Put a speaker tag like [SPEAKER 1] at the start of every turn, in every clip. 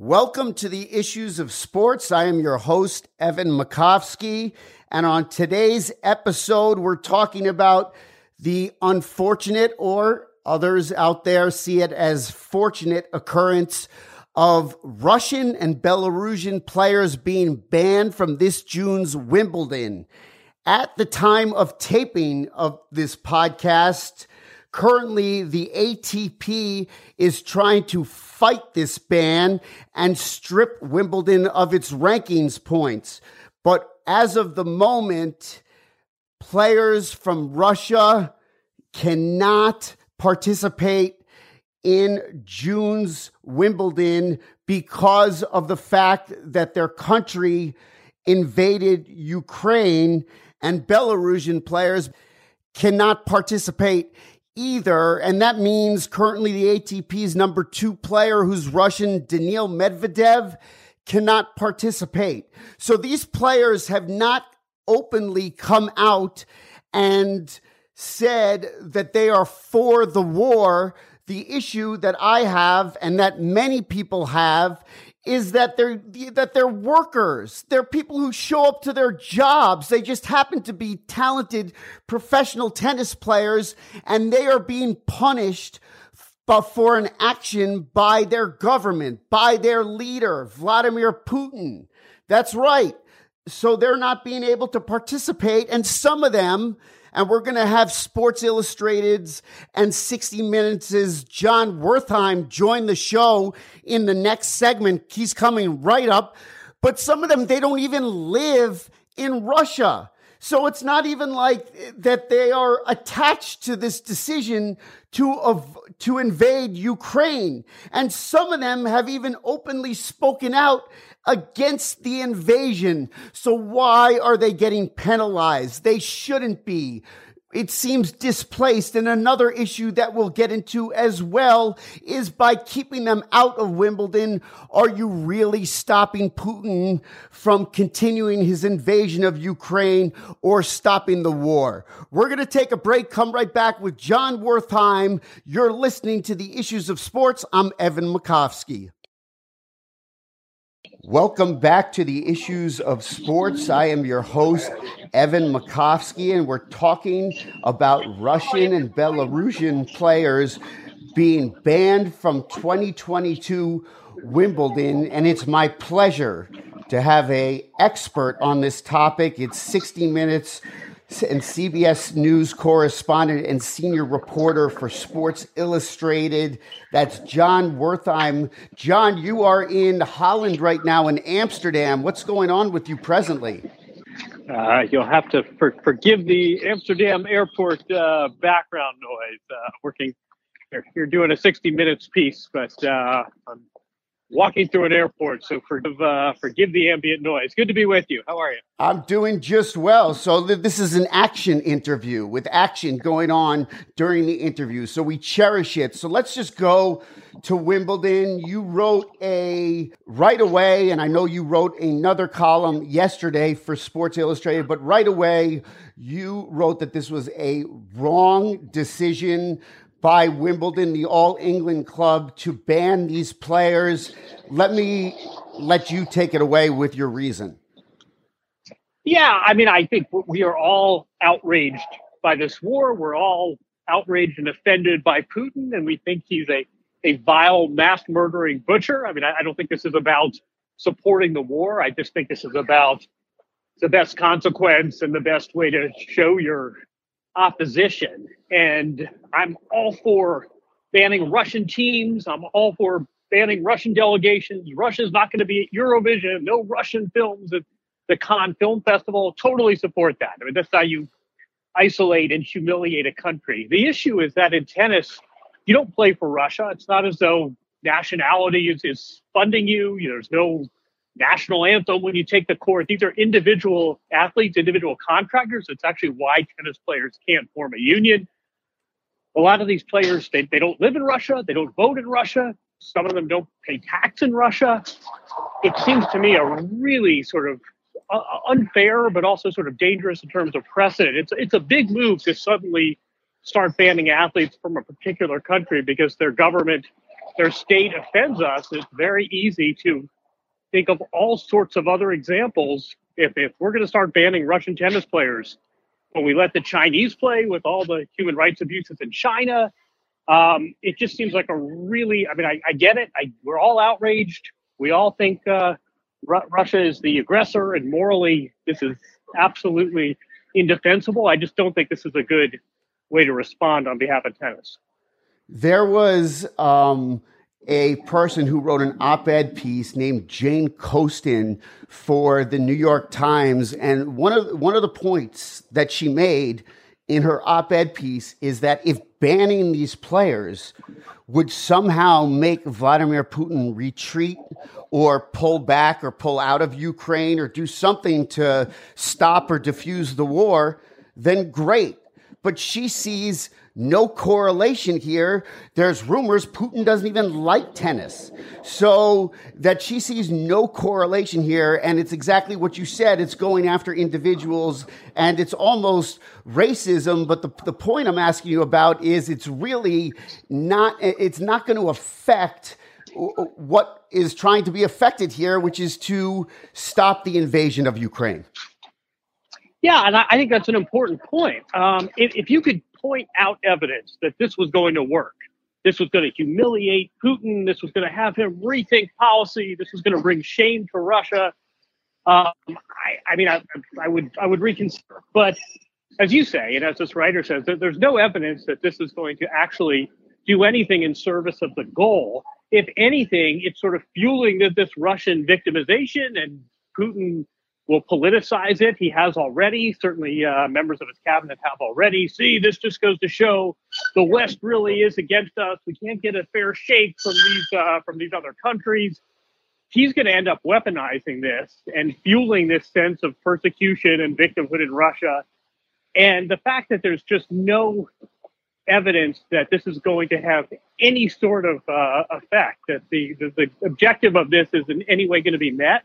[SPEAKER 1] Welcome to the Issues of Sports. I am your host, Evan Makovsky. And on today's episode, we're talking about the unfortunate, or others out there see it as fortunate occurrence of Russian and Belarusian players being banned from this June's Wimbledon. At the time of taping of this podcast, Currently, the ATP is trying to fight this ban and strip Wimbledon of its rankings points. But as of the moment, players from Russia cannot participate in June's Wimbledon because of the fact that their country invaded Ukraine and Belarusian players cannot participate either. And that means currently the ATP's number two player, who's Russian, Daniil Medvedev, cannot participate. So these players have not openly come out and said that they are for the war. The issue that I have and that many people have is that they're that they're workers. They're people who show up to their jobs. They just happen to be talented professional tennis players and they are being punished for an action by their government, by their leader, Vladimir Putin. That's right. So they're not being able to participate and some of them and we're going to have Sports Illustrated's and 60 Minutes' Jon Wertheim join the show in the next segment. He's coming right up. But some of them, they don't even live in Russia. So it's not even like that they are attached to this decision to, to invade Ukraine. And some of them have even openly spoken out against the invasion. So why are they getting penalized? They shouldn't be it seems displaced. And another issue that we'll get into as well is by keeping them out of Wimbledon, are you really stopping Putin from continuing his invasion of Ukraine or stopping the war? We're going to take a break, come right back with Jon Wertheim. You're listening to the Issues of Sports. I'm Evan Makovsky. Welcome back to the Issues of Sports. I am your host, Evan Makovsky, and we're talking about Russian and Belarusian players being banned from 2022 Wimbledon. And it's my pleasure to have a expert on this topic. It's 60 minutes and CBS News correspondent and senior reporter for Sports Illustrated. That's Jon Wertheim. Jon, you are in Holland right now in Amsterdam. What's going on with you presently?
[SPEAKER 2] Uh, you'll have to for, forgive the Amsterdam airport uh, background noise. Uh, working, you're, doing a 60 minutes piece, but uh, I'm walking through an airport. So forgive uh, forgive the ambient noise. Good to be with you. How are you?
[SPEAKER 1] I'm doing just well. So th- this is an action interview with action going on during the interview. So we cherish it. So let's just go to Wimbledon. You wrote a right away, and I know you wrote another column yesterday for Sports Illustrated, but right away you wrote that this was a wrong decision by Wimbledon, the All England club, to ban these players. Let me let you take it away with your reason.
[SPEAKER 2] Yeah, I mean, I think we are all outraged by this war. We're all outraged and offended by Putin, and we think he's a, a vile, mass murdering butcher. I mean, I, I don't think this is about supporting the war. I just think this is about the best consequence and the best way to show your opposition. And I'm all for banning Russian teams. I'm all for banning Russian delegations. Russia's not going to be at Eurovision. No Russian films at the Cannes Film Festival. Totally support that. I mean, that's how you isolate and humiliate a country. The issue is that in tennis, you don't play for Russia. It's not as though nationality is, is funding you. you there's no national anthem when you take the court. These are individual athletes, individual contractors. It's actually why tennis players can't form a union. A lot of these players, they, they don't live in Russia. They don't vote in Russia. Some of them don't pay tax in Russia. It seems to me a really sort of uh, unfair, but also sort of dangerous in terms of precedent. It's, it's a big move to suddenly start banning athletes from a particular country because their government their state offends us, it's very easy to think of all sorts of other examples. If, if we're going to start banning Russian tennis players, when we let the Chinese play with all the human rights abuses in China, um, it just seems like a really, I mean, I, I get it. I, we're all outraged. We all think uh, Ru- Russia is the aggressor, and morally, this is absolutely indefensible. I just don't think this is a good way to respond on behalf of tennis.
[SPEAKER 1] There was um, a person who wrote an op ed piece named Jane Costin for the New York Times. And one of, one of the points that she made in her op ed piece is that if banning these players would somehow make Vladimir Putin retreat or pull back or pull out of Ukraine or do something to stop or defuse the war, then great. But she sees no correlation here. There's rumors Putin doesn't even like tennis. So that she sees no correlation here. And it's exactly what you said. It's going after individuals and it's almost racism. But the, the point I'm asking you about is it's really not, it's not going to affect what is trying to be affected here, which is to stop the invasion of Ukraine.
[SPEAKER 2] Yeah, and I, think that's an important point. Um, if, if you could point out evidence that this was going to work. This was going to humiliate Putin. This was going to have him rethink policy. This was going to bring shame to Russia. Um, I, I, mean, I, I, would I would reconsider. But as you say, and as this writer says, there, there's no evidence that this is going to actually do anything in service of the goal. If anything, it's sort of fueling this Russian victimization and Putin will politicize it. He has already. Certainly, uh, members of his cabinet have already. See, this just goes to show the West really is against us. We can't get a fair shake from these uh, from these other countries. He's going to end up weaponizing this and fueling this sense of persecution and victimhood in Russia. And the fact that there's just no evidence that this is going to have any sort of uh, effect, that the, the, the objective of this is in any way going to be met,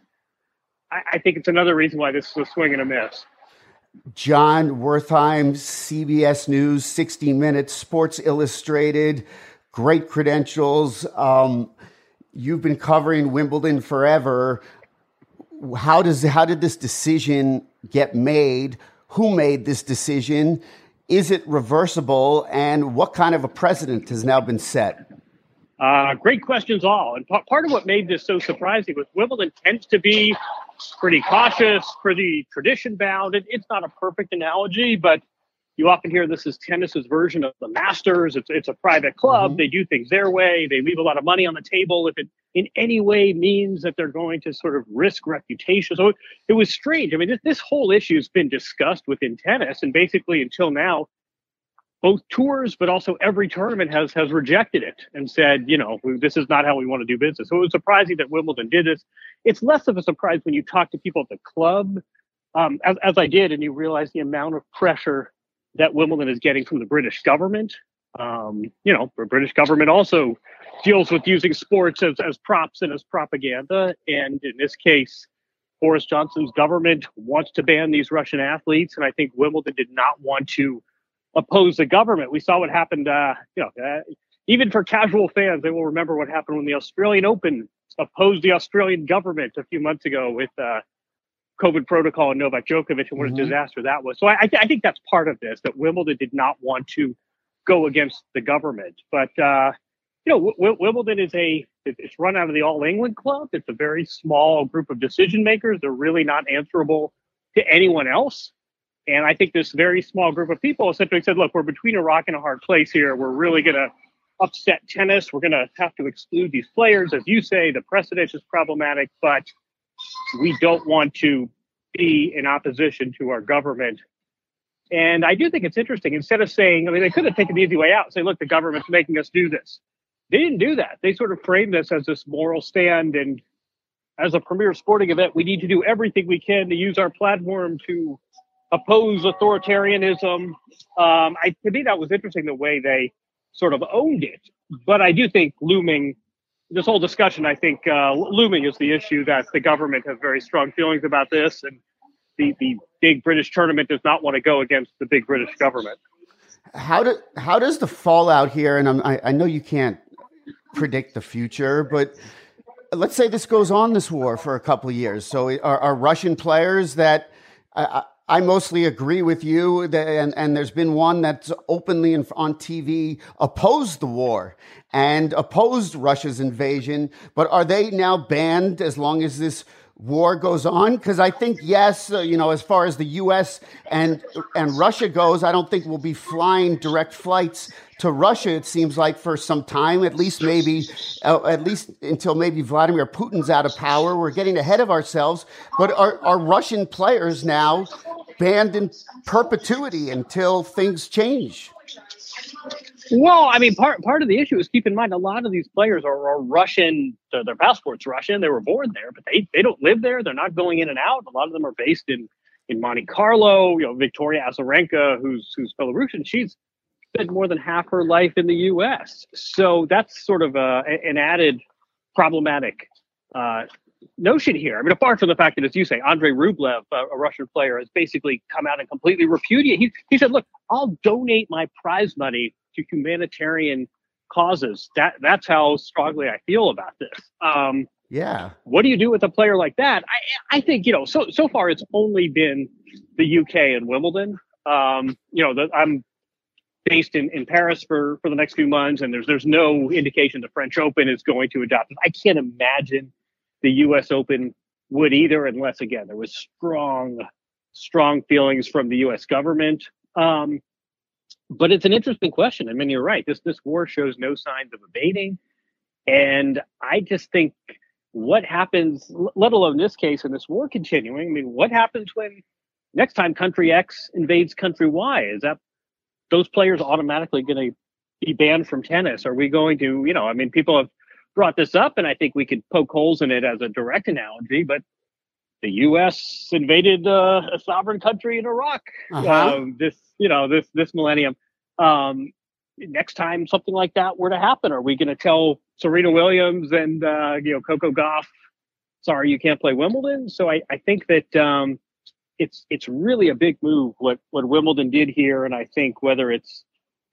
[SPEAKER 2] I, I think it's another reason why this is a swing and a miss.
[SPEAKER 1] Jon Wertheim, CBS News, 60 Minutes, Sports Illustrated, great credentials. Um, you've been covering Wimbledon forever. How does how did this decision get made? Who made this decision? Is it reversible? And what kind of a precedent has now been set?
[SPEAKER 2] Uh, great questions, all. And p- part of what made this so surprising was Wimbledon tends to be pretty cautious, pretty tradition bound. It, it's not a perfect analogy, but you often hear this is tennis's version of the Masters. It's it's a private club. Mm-hmm. They do things their way. They leave a lot of money on the table if it in any way means that they're going to sort of risk reputation. So it, it was strange. I mean, this, this whole issue has been discussed within tennis, and basically until now, both tours, but also every tournament has has rejected it and said, you know, this is not how we want to do business. So it was surprising that Wimbledon did this. It's less of a surprise when you talk to people at the club, um, as, as I did, and you realize the amount of pressure that Wimbledon is getting from the British government. Um, you know, the British government also deals with using sports as, as props and as propaganda. And in this case, Boris Johnson's government wants to ban these Russian athletes. And I think Wimbledon did not want to oppose the government. We saw what happened, uh, you know, uh, even for casual fans, they will remember what happened when the Australian Open opposed the Australian government a few months ago with uh, COVID protocol and Novak Djokovic and what mm-hmm. a disaster that was. So I, I, think that's part of this that Wimbledon did not want to go against the government. But uh, you know, w- Wimbledon is a it's run out of the All England Club. It's a very small group of decision makers. They're really not answerable to anyone else. And I think this very small group of people essentially said, look, we're between a rock and a hard place here. We're really going to upset tennis. We're going to have to exclude these players. As you say, the precedent is problematic, but we don't want to be in opposition to our government. And I do think it's interesting. Instead of saying, I mean, they could have taken the easy way out say, look, the government's making us do this. They didn't do that. They sort of framed this as this moral stand. And as a premier sporting event, we need to do everything we can to use our platform to oppose authoritarianism. Um, I, to me, that was interesting the way they sort of owned it. But I do think looming, this whole discussion, I think uh, looming is the issue that the government has very strong feelings about this, and the the big British tournament does not want to go against the big British government.
[SPEAKER 1] How do how does the fallout here? And I'm, I, I know you can't predict the future, but let's say this goes on this war for a couple of years. So are, are Russian players that I, I mostly agree with you, that, and, and there's been one that's openly on TV opposed the war and opposed Russia's invasion. But are they now banned as long as this war goes on? Because I think yes, uh, you know, as far as the U.S. and and Russia goes, I don't think we'll be flying direct flights to Russia. It seems like for some time, at least maybe, uh, at least until maybe Vladimir Putin's out of power. We're getting ahead of ourselves. But are, are Russian players now banned in perpetuity until things change?
[SPEAKER 2] Well, I mean, part part of the issue is keep in mind a lot of these players are, are Russian. Their, their passports Russian. They were born there, but they they don't live there. They're not going in and out. A lot of them are based in in Monte Carlo. You know, Victoria Azarenka, who's who's Belarusian, she's spent more than half her life in the U.S. So that's sort of a, an added problematic uh, notion here. I mean, apart from the fact that, as you say, Andrei Rublev, a, a Russian player, has basically come out and completely repudiated. He, he said, "Look, I'll donate my prize money to humanitarian causes. That that's how strongly I feel about this." Um,
[SPEAKER 1] yeah.
[SPEAKER 2] What do you do with a player like that? I I think you know. So so far, it's only been the UK and Wimbledon. Um, you know, the, I'm based in, in Paris for, for the next few months, and there's there's no indication the French Open is going to adopt it. I can't imagine the U.S. Open would either, unless again there was strong strong feelings from the U.S. government. Um, but it's an interesting question. I mean, you're right. This this war shows no signs of abating, and I just think what happens, let alone this case and this war continuing. I mean, what happens when next time country X invades country Y? Is that those players automatically going to be banned from tennis? Are we going to, you know, I mean, people have brought this up, and I think we could poke holes in it as a direct analogy, but the U.S. invaded uh, a sovereign country in Iraq uh-huh. Um, this, you know, this this millennium. Um, next time something like that were to happen, are we going to tell Serena Williams and uh, you know Coco Gauff, sorry, you can't play Wimbledon? So I, I think that um, it's it's really a big move what what Wimbledon did here, and I think whether it's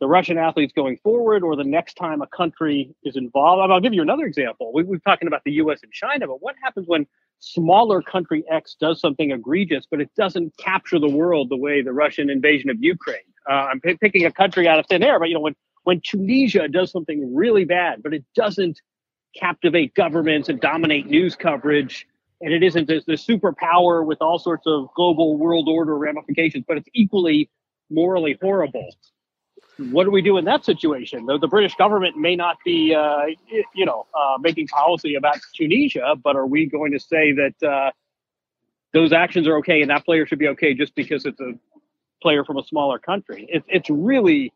[SPEAKER 2] the Russian athletes going forward or the next time a country is involved. I'll give you another example. We, we're talking about the U.S. and China, but what happens when smaller country X does something egregious, but it doesn't capture the world the way the Russian invasion of Ukraine? Uh, I'm p- picking a country out of thin air, but you know when when Tunisia does something really bad, but it doesn't captivate governments and dominate news coverage and it isn't this superpower with all sorts of global world order ramifications, but it's equally morally horrible. What do we do in that situation? The, the British government may not be, uh, you know, uh, making policy about Tunisia, but are we going to say that uh, those actions are okay and that player should be okay just because it's a player from a smaller country? It's it's really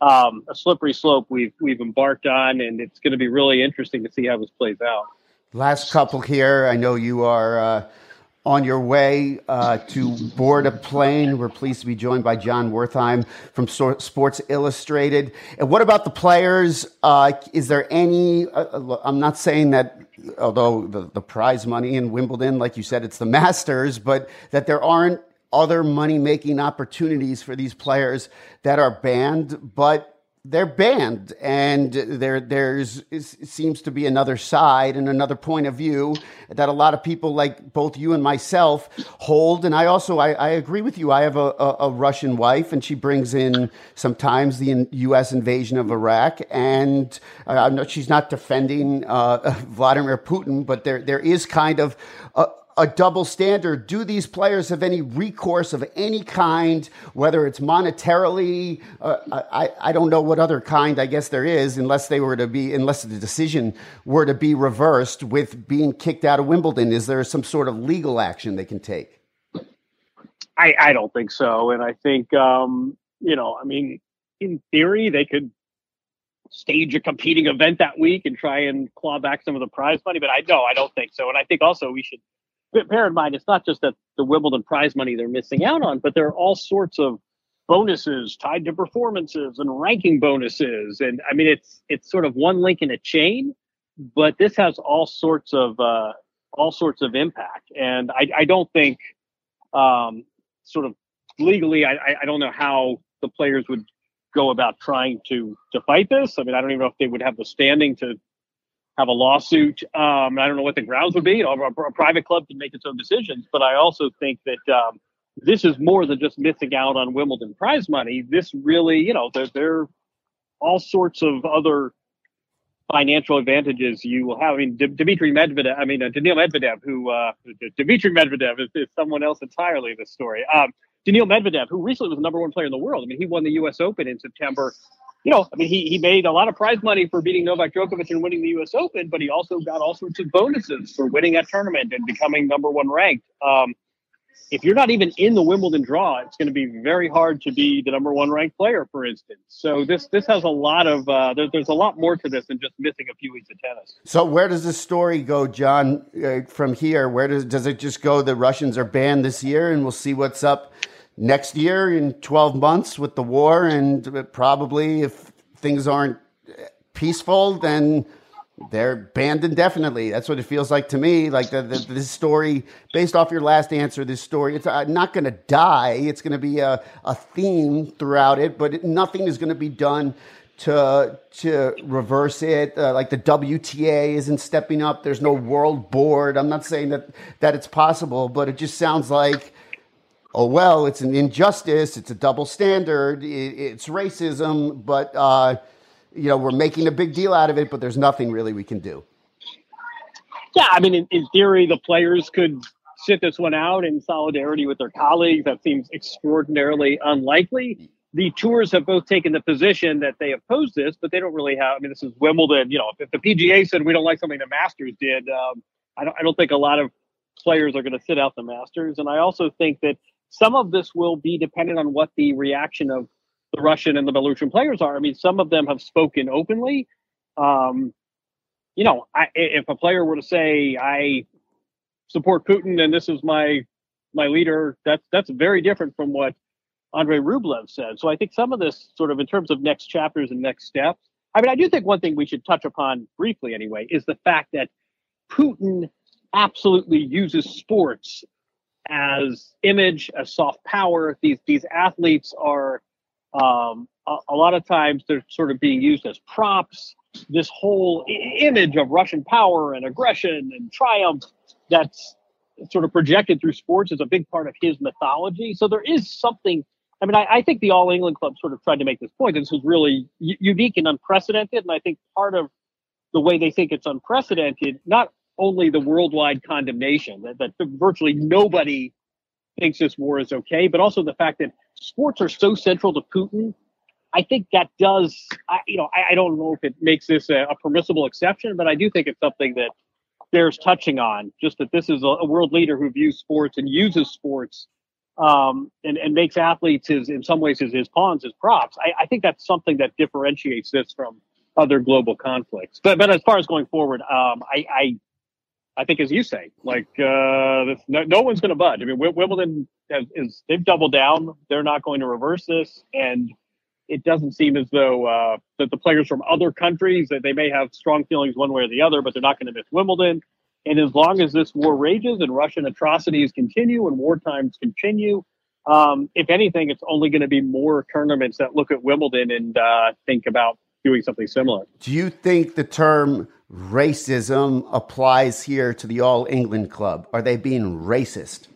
[SPEAKER 2] um, a slippery slope we've we've embarked on, and it's going to be really interesting to see how this plays out.
[SPEAKER 1] Last couple here. I know you are uh, on your way uh, to board a plane. We're pleased to be joined by Jon Wertheim from Sports Illustrated. And what about the players? Uh, is there any? Uh, uh, I'm not saying that, although the, the prize money in Wimbledon, like you said, it's the Masters, but that there aren't other money making opportunities for these players that are banned, but they're banned, and there there's seems to be another side and another point of view that a lot of people like both you and myself hold. And I also I, I agree with you. I have a, a, a, Russian wife, and she brings in sometimes the U.S. invasion of Iraq, and uh, not, she's not defending uh, Vladimir Putin, but there there is kind of a, a double standard? Do these players have any recourse of any kind, whether it's monetarily? Uh, I, I don't know what other kind I guess there is, unless they were to be, unless the decision were to be reversed with being kicked out of Wimbledon. Is there some sort of legal action they can take?
[SPEAKER 2] I, I don't think so. And I think, um, you know, I mean, in theory, they could stage a competing event that week and try and claw back some of the prize money. But I know I don't think so. And I think also we should bear in mind, it's not just that the Wimbledon prize money they're missing out on, but there are all sorts of bonuses tied to performances and ranking bonuses. And I mean, it's it's sort of one link in a chain, but this has all sorts of uh, all sorts of impact. And I, I don't think, um, sort of legally, I, I don't know how the players would go about trying to to fight this. I mean, I don't even know if they would have the standing to have a lawsuit. Um, I don't know what the grounds would be. A, a, private club can make its own decisions, but I also think that um, this is more than just missing out on Wimbledon prize money. This really, you know, there, there are all sorts of other financial advantages you will have. I mean, D- Dmitry Medvedev, I mean, uh, Daniil Medvedev, who, uh, Dmitry Medvedev is, is, someone else entirely in this story. Um, Daniil Medvedev, who recently was the number one player in the world. I mean, he won the U.S. Open in September. You know, I mean, he, he made a lot of prize money for beating Novak Djokovic and winning the U.S. Open, but he also got all sorts of bonuses for winning that tournament and becoming number one ranked. Um, if you're not even in the Wimbledon draw, it's going to be very hard to be the number one ranked player, for instance. So this this has a lot of uh, there, there's a lot more to this than just missing a few weeks of tennis.
[SPEAKER 1] So where does this story go, Jon? Uh, from here, where does does it just go? The Russians are banned this year, and we'll see what's up next year in 12 months with the war, and probably if things aren't peaceful, then they're banned indefinitely. That's what it feels like to me. Like the, the, this story, based off your last answer, this story, it's uh, not going to die. It's going to be a, a theme throughout it, but it, nothing is going to be done to to reverse it. Uh, like the WTA isn't stepping up. There's no world board. I'm not saying that that it's possible, but it just sounds like. Oh well, it's an injustice. It's a double standard. It, it's racism, but uh, you know, we're making a big deal out of it, but there's nothing really we can do.
[SPEAKER 2] Yeah, I mean, in, in theory, the players could sit this one out in solidarity with their colleagues. That seems extraordinarily unlikely. The tours have both taken the position that they oppose this, but they don't really have. I mean, this is Wimbledon. You know, if, the PGA said we don't like something the Masters did, um, I, don't, I don't think a lot of players are going to sit out the Masters. And I also think that some of this will be dependent on what the reaction of the Russian and the Belarusian players are. I mean, some of them have spoken openly. Um, you know, I, if a player were to say, "I support Putin and this is my my leader," that's that's very different from what Andrei Rublev said. So I think some of this, sort of in terms of next chapters and next steps. I mean, I do think one thing we should touch upon briefly, anyway, is the fact that Putin absolutely uses sports as image, as soft power. These these athletes are um, a, a, lot of times they're sort of being used as props. This whole I- image of Russian power and aggression and triumph that's sort of projected through sports is a big part of his mythology. So there is something. I mean, I, I think the All England Club sort of tried to make this point. This was really u- unique and unprecedented, and I think part of the way they think it's unprecedented, not only the worldwide condemnation that, that virtually nobody thinks this war is okay, but also the fact that sports are so central to Putin. I think that does, I, you know, I, I, don't know if it makes this a, a, permissible exception, but I do think it's something that bears touching on. Just that this is a, a world leader who views sports and uses sports um, and, and makes athletes his, in some ways, his, his pawns, his props. I, I think that's something that differentiates this from other global conflicts. But but as far as going forward, um, I, I I think, as you say, like uh, no, no, one's going to budge. I mean, Wimbledon has, is they've doubled down. They're not going to reverse this, and it doesn't seem as though uh, that the players from other countries that they may have strong feelings one way or the other, but they're not going to miss Wimbledon. And as long as this war rages and Russian atrocities continue and war times continue, um, if anything, it's only going to be more tournaments that look at Wimbledon and uh, think about doing something similar.
[SPEAKER 1] Do you think the term racism applies here to the All England Club? Are they being racist?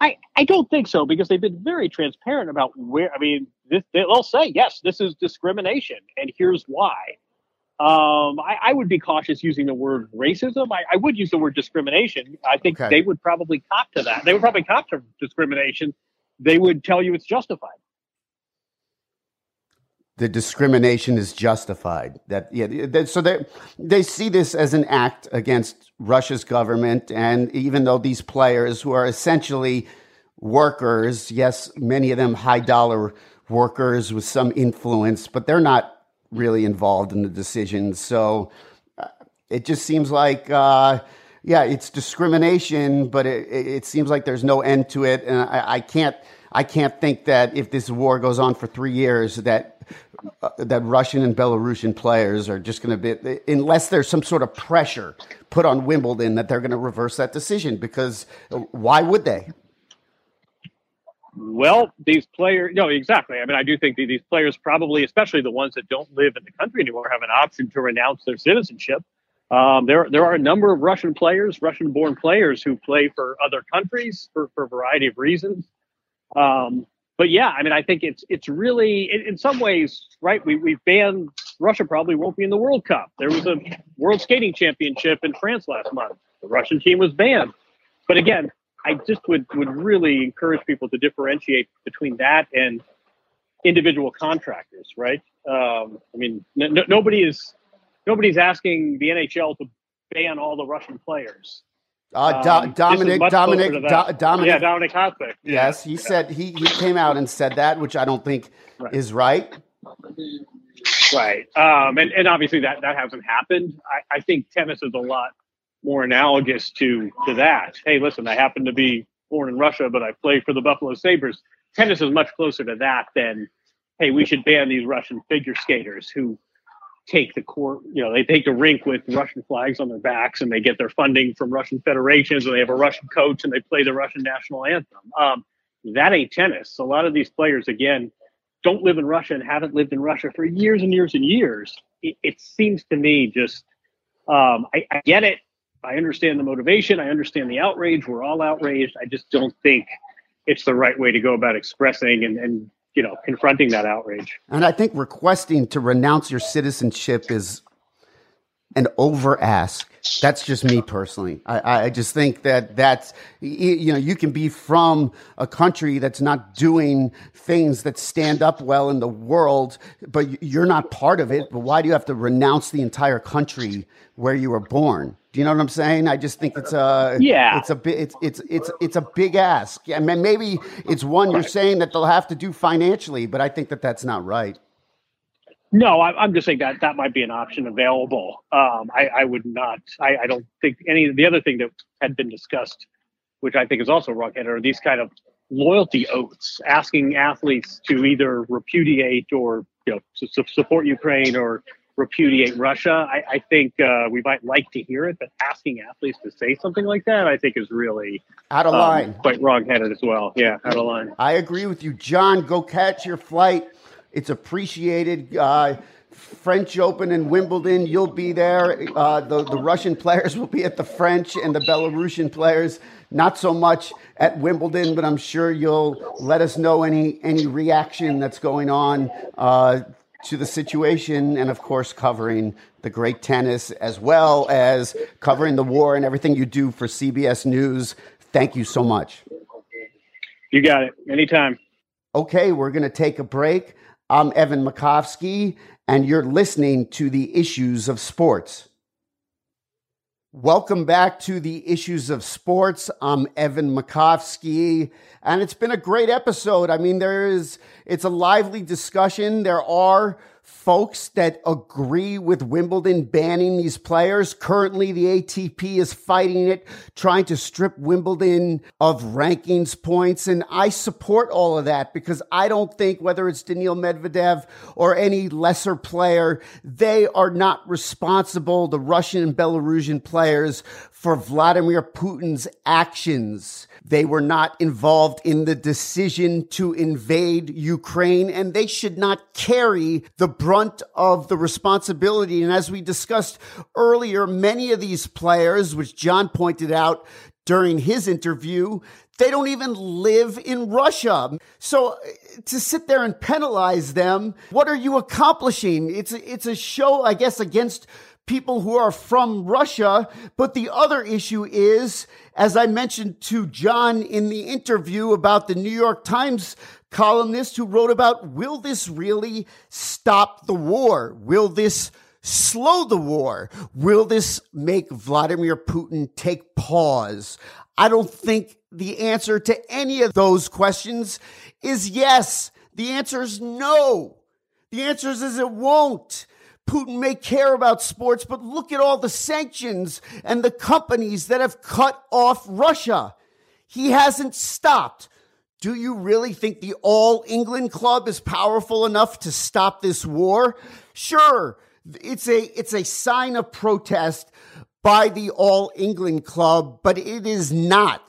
[SPEAKER 2] I, I don't think so because they've been very transparent about where. I mean, this, they'll say yes, this is discrimination, and here's why. Um, I, I, would be cautious using the word racism. I, I would use the word discrimination. I think okay. they would probably cop to that. They would probably cop to discrimination. They would tell you it's justified
[SPEAKER 1] the discrimination is justified. That yeah, so they they see this as an act against Russia's government, and even though these players who are essentially workers, yes, many of them high dollar workers with some influence, but they're not really involved in the decisions. So uh, it just seems like. Uh, yeah, it's discrimination, but it, it, seems like there's no end to it, and I, I can't, I can't think that if this war goes on for three years, that uh, that Russian and Belarusian players are just going to be, unless there's some sort of pressure put on Wimbledon, that they're going to reverse that decision. Because uh, why would they?
[SPEAKER 2] Well, these players, no, exactly. I mean, I do think these players probably, especially the ones that don't live in the country anymore, have an option to renounce their citizenship. Um, there, there are a number of Russian players, Russian-born players, who play for other countries for, for a variety of reasons. Um, but yeah, I mean, I think it's it's really in, in some ways, right? We we banned Russia probably won't be in the World Cup. There was a World Skating Championship in France last month. The Russian team was banned. But again, I just would would really encourage people to differentiate between that and individual contractors, right? Um, I mean, n- nobody is nobody's asking the NHL to ban all the Russian players.
[SPEAKER 1] Uh, Do- um, Dominic, Dominic, Do- Dominic,
[SPEAKER 2] yeah, Dominik Hasek.
[SPEAKER 1] Yes, he yeah. said he, he came out and said that, which I don't think right. is right.
[SPEAKER 2] Right, um, and and obviously that that hasn't happened. I, I think tennis is a lot more analogous to to that. Hey, listen, I happen to be born in Russia, but I play for the Buffalo Sabres. Tennis is much closer to that than, hey, we should ban these Russian figure skaters who take the court, you know, they take the rink with Russian flags on their backs and they get their funding from Russian federations and they have a Russian coach and they play the Russian national anthem. Um, that ain't tennis. A lot of these players, again, don't live in Russia and haven't lived in Russia for years and years and years. It, it seems to me just, um, I, I get it. I understand the motivation. I understand the outrage. We're all outraged. I just don't think it's the right way to go about expressing and, and you know, confronting that outrage.
[SPEAKER 1] And I think requesting to renounce your citizenship is an over ask. That's just me personally. I, I just think that that's, you know, you can be from a country that's not doing things that stand up well in the world, but you're not part of it. But why do you have to renounce the entire country where you were born? Do you know what I'm saying? I just think it's a
[SPEAKER 2] yeah.
[SPEAKER 1] It's a bit. It's it's it's it's a big ask. I mean, maybe it's one you're saying that they'll have to do financially, but I think that that's not right.
[SPEAKER 2] No, I, am just saying that that might be an option available. Um, I, I, would not. I, I, don't think any. The other thing that had been discussed, which I think is also wrongheaded, are these kind of loyalty oaths, asking athletes to either repudiate or you know support Ukraine or repudiate Russia. I, I think uh, we might like to hear it, but asking athletes to say something like that, I think, is really
[SPEAKER 1] out of um, line,
[SPEAKER 2] quite wrongheaded as well. Yeah, out of line.
[SPEAKER 1] I agree with you, Jon. Go catch your flight. It's appreciated. Uh, French Open in Wimbledon, you'll be there. Uh, the, the Russian players will be at the French, and the Belarusian players not so much at Wimbledon, but I'm sure you'll let us know any any reaction that's going on uh, to the situation, and of course, covering the great tennis as well as covering the war and everything you do for CBS News. Thank you so much.
[SPEAKER 2] You got it. Anytime.
[SPEAKER 1] Okay, we're going to take a break. I'm Evan Makovsky, and you're listening to the Issues of Sports. Welcome back to the Issues of Sports. I'm Evan Makovsky, and it's been a great episode. I mean, there is, it's a lively discussion. There are folks that agree with Wimbledon banning these players. Currently, the ATP is fighting it, trying to strip Wimbledon of rankings points. And I support all of that because I don't think whether it's Daniil Medvedev or any lesser player, they are not responsible, the Russian and Belarusian players, for Vladimir Putin's actions. They were not involved in the decision to invade Ukraine and they should not carry the brunt of the responsibility. And as we discussed earlier, many of these players, which Jon pointed out during his interview, they don't even live in Russia. So uh, to sit there and penalize them, what are you accomplishing? It's a, it's a show, I guess, against people who are from Russia. But the other issue is, as I mentioned to Jon in the interview about the New York Times columnist who wrote about, will this really stop the war? Will this slow the war? Will this make Vladimir Putin take pause? I don't think the answer to any of those questions is yes. The answer is no. The answer is it won't. Putin may care about sports, but look at all the sanctions and the companies that have cut off Russia. He hasn't stopped. Do you really think the All England Club is powerful enough to stop this war? Sure, it's a it's a sign of protest by the All England Club, but it is not.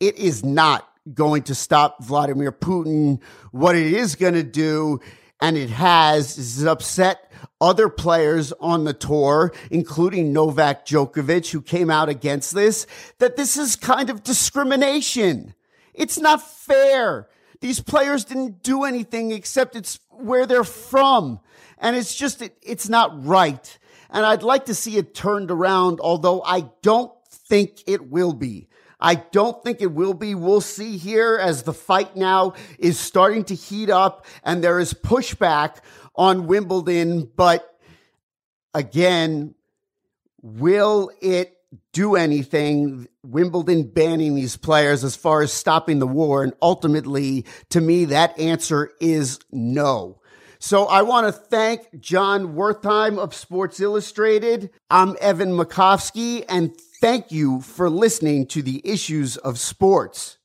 [SPEAKER 1] It is not going to stop Vladimir Putin. What it is going to do, and it has, is upset other players on the tour, including Novak Djokovic, who came out against this, that this is kind of discrimination. It's not fair. These players didn't do anything except it's where they're from. And it's just, it, it's not right. And I'd like to see it turned around, although I don't think it will be. I don't think it will be. We'll see here as the fight now is starting to heat up and there is pushback on Wimbledon. But again, will it do anything? Wimbledon banning these players as far as stopping the war. And ultimately, to me, that answer is no. So I want to thank Jon Wertheim of Sports Illustrated. I'm Evan Makovsky, and thank you for listening to the issues of sports.